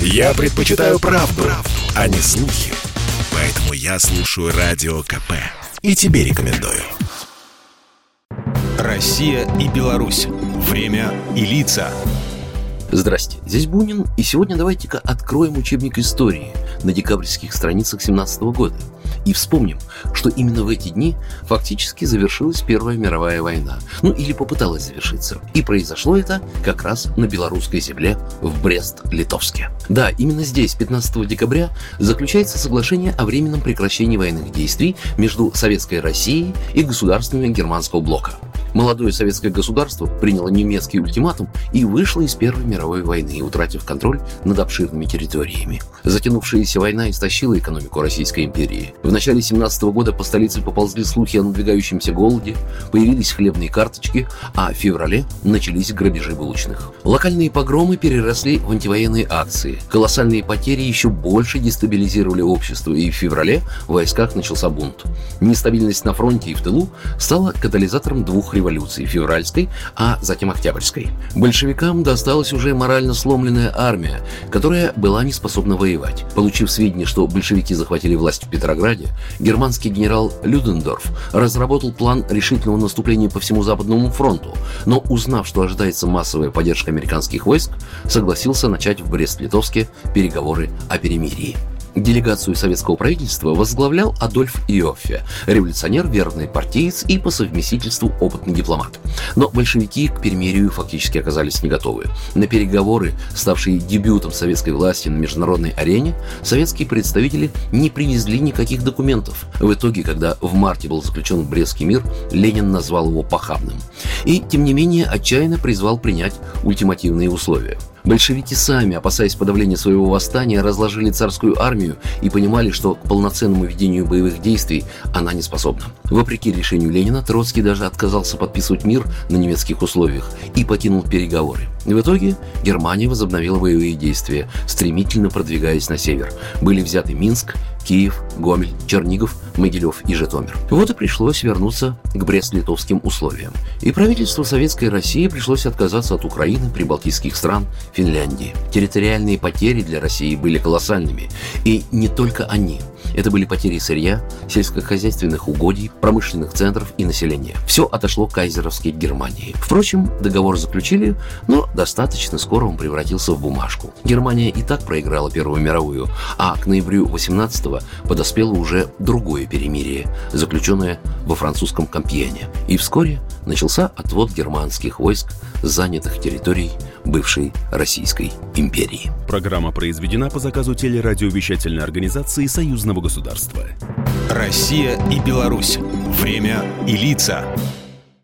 Я предпочитаю правду, правду, а не слухи. Поэтому я слушаю Радио КП. И тебе рекомендую. Россия и Беларусь. Время и лица. Здрасте, здесь Бунин, и сегодня давайте-ка откроем учебник истории на декабрьских страницах 17 года и вспомним, что именно в эти дни фактически завершилась Первая мировая война, ну или попыталась завершиться. И произошло это как раз на белорусской земле в Брест-Литовске. Да, именно здесь, 15 декабря, заключается соглашение о временном прекращении военных действий между Советской Россией и государствами германского блока. Молодое советское государство приняло немецкий ультиматум и вышло из Первой мировой войны, утратив контроль над обширными территориями. Затянувшаяся война истощила экономику Российской империи. В начале 17 года по столице поползли слухи о надвигающемся голоде, появились хлебные карточки, а в феврале начались грабежи булочных. Локальные погромы переросли в антивоенные акции. Колоссальные потери еще больше дестабилизировали общество, и в феврале в войсках начался бунт. Нестабильность на фронте и в тылу стала катализатором двух революций революции февральской, а затем октябрьской. Большевикам досталась уже морально сломленная армия, которая была не способна воевать. Получив сведения, что большевики захватили власть в Петрограде, германский генерал Людендорф разработал план решительного наступления по всему Западному фронту, но узнав, что ожидается массовая поддержка американских войск, согласился начать в Брест-Литовске переговоры о перемирии. Делегацию советского правительства возглавлял Адольф Иоффе, революционер, верный партиец и по совместительству опытный дипломат. Но большевики к перемирию фактически оказались не готовы. На переговоры, ставшие дебютом советской власти на международной арене, советские представители не привезли никаких документов. В итоге, когда в марте был заключен Брестский мир, Ленин назвал его похабным. И, тем не менее, отчаянно призвал принять ультимативные условия – Большевики сами, опасаясь подавления своего восстания, разложили царскую армию и понимали, что к полноценному ведению боевых действий она не способна. Вопреки решению Ленина, Троцкий даже отказался подписывать мир на немецких условиях и покинул переговоры. В итоге Германия возобновила боевые действия, стремительно продвигаясь на север. Были взяты Минск, Киев, Гомель, Чернигов, Могилев и Житомир. Вот и пришлось вернуться к брест-литовским условиям. И правительству Советской России пришлось отказаться от Украины, прибалтийских стран, Финляндии. Территориальные потери для России были колоссальными. И не только они – это были потери сырья, сельскохозяйственных угодий, промышленных центров и населения. Все отошло кайзеровской Германии. Впрочем, договор заключили, но достаточно скоро он превратился в бумажку. Германия и так проиграла Первую мировую, а к ноябрю 18-го подоспело уже другое перемирие, заключенное во французском Компьене. И вскоре начался отвод германских войск с занятых территорий бывшей Российской империи. Программа произведена по заказу телерадиовещательной организации Союзного государства. Россия и Беларусь. Время и лица.